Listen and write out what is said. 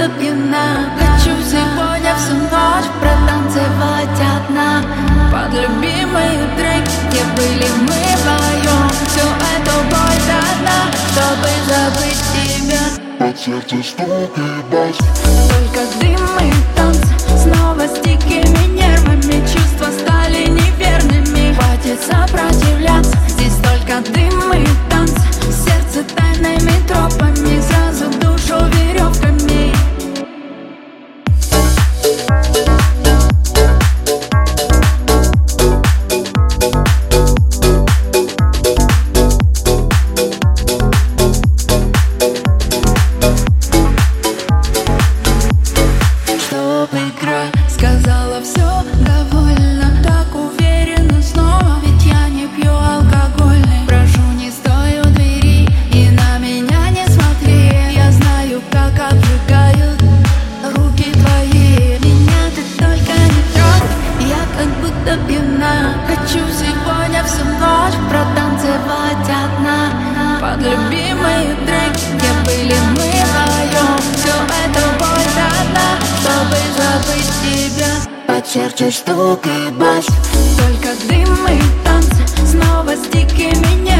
опьяна Хочу сегодня всю ночь протанцевать одна Под любимые треки, где были мы вдвоем Всю эту боль до дна, чтобы забыть тебя Под сердце стук и бас Игра сказала все довольно Так уверенно снова Ведь я не пью алкогольный. Прошу, не стой у двери И на меня не смотри. Я знаю, как обжигают руки твои. Меня ты только не трогай Я как будто пьяна. Хочу сегодня всю ночь Протанцевать одна. Под любимые треки сердце стук и бас Только дым и танцы Снова с дикими